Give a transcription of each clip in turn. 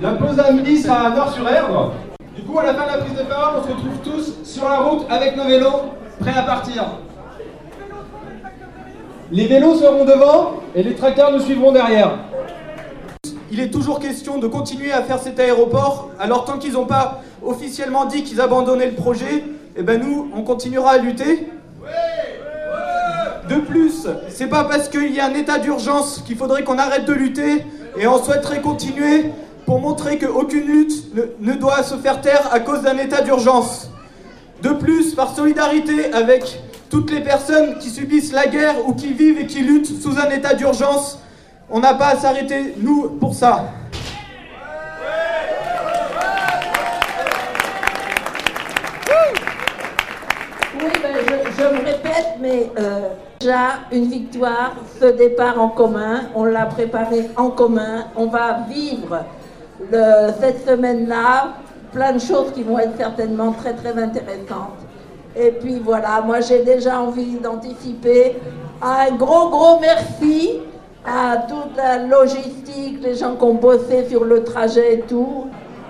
La pause à midi sera à Nord-sur-Erdre. Du coup, à la fin de la prise de parole, on se retrouve tous sur la route avec nos vélos, prêts à partir. Les vélos seront devant et les tracteurs nous suivront derrière. Il est toujours question de continuer à faire cet aéroport, alors tant qu'ils n'ont pas officiellement dit qu'ils abandonnaient le projet, eh ben nous, on continuera à lutter. De plus, c'est pas parce qu'il y a un état d'urgence qu'il faudrait qu'on arrête de lutter, et on souhaiterait continuer pour montrer qu'aucune lutte ne, doit se faire taire à cause d'un état d'urgence. De plus, par solidarité avec toutes les personnes qui subissent la guerre ou qui vivent et qui luttent sous un état d'urgence, on n'a pas à s'arrêter, nous, pour ça. Oui, ben, je, je me répète, mais euh, déjà une victoire, ce départ en commun, on l'a préparé en commun, on va vivre cette semaine-là plein de choses qui vont être certainement très très intéressantes. Et puis voilà, moi j'ai déjà envie d'anticiper un gros gros merci à toute la logistique, les gens qui ont bossé sur le trajet et tout.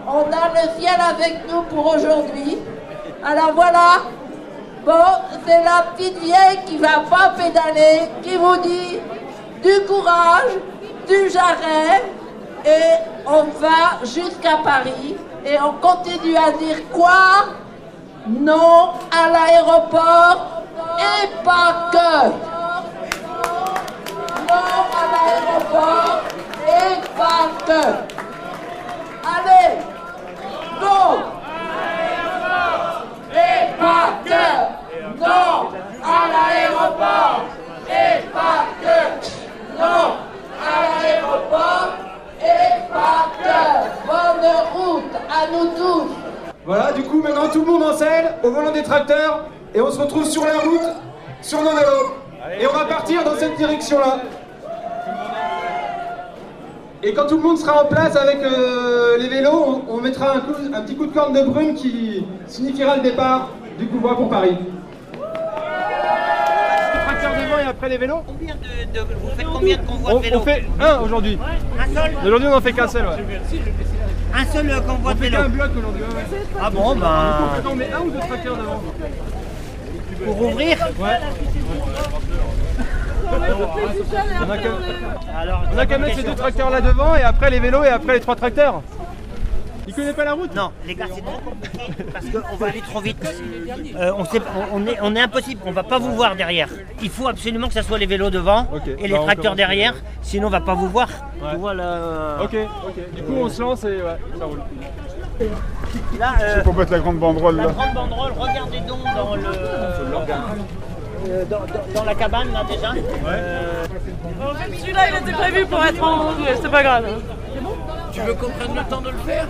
On a le ciel avec nous pour aujourd'hui. Alors voilà, bon, c'est la petite vieille qui va pas pédaler, qui vous dit du courage, du jarret, et on va jusqu'à Paris, et on continue à dire quoi? Non à l'aéroport, et pas que. Non à l'aéroport, et pas que. Allez, non et pas que non à l'aéroport et pas que non à l'aéroport et pas que bonne route à nous tous Voilà, du coup, maintenant tout le monde en selle, au volant des tracteurs, et on se retrouve sur la route, sur nos vélos. Et on va partir dans cette direction-là. Et quand tout le monde sera en place avec euh, les vélos, on, on mettra un, coup- un petit coup de corne de brume qui signifiera le départ du convoi pour Paris. Les tracteurs devant et après les vélos Combien de, de- vous faites combien de convois on, de vélo on fait un aujourd'hui. Un seul Aujourd'hui, on en fait qu'un seul. Ouais. Un seul convoi On de vélo bloc aujourd'hui. ouais. Ah bon, ben, On met un ou deux tracteurs devant. pour ouvrir Ouais. On a qu'à mettre ces deux tracteurs là devant et après les vélos et après les trois tracteurs. Il connaît pas la route Non, les gars, c'est trop compliqué parce qu'on va aller trop vite. Euh, on, sait, on, on est, on est impossible, on va pas vous voir derrière. Il faut absolument que ça soit les vélos devant et les bah, on tracteurs derrière, sinon on va pas vous voir. Ouais. Voilà. Ok, ok. Du coup on se lance et ouais, ça roule. Là, euh, Faut mettre la grande banderole la là. grande banderole, regardez donc dans le. euh, dans, dans- dans la cabane là déjà. Euh, Celui-là, il était prévu pour être en c'est pas grave. Tu veux qu'on prenne le temps de le faire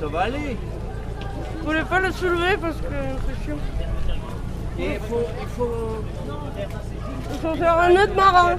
ça va aller. Vous voulez pas le soulever parce que c'est chiant. Et il faut, il faut... Il faut faire un autre marin.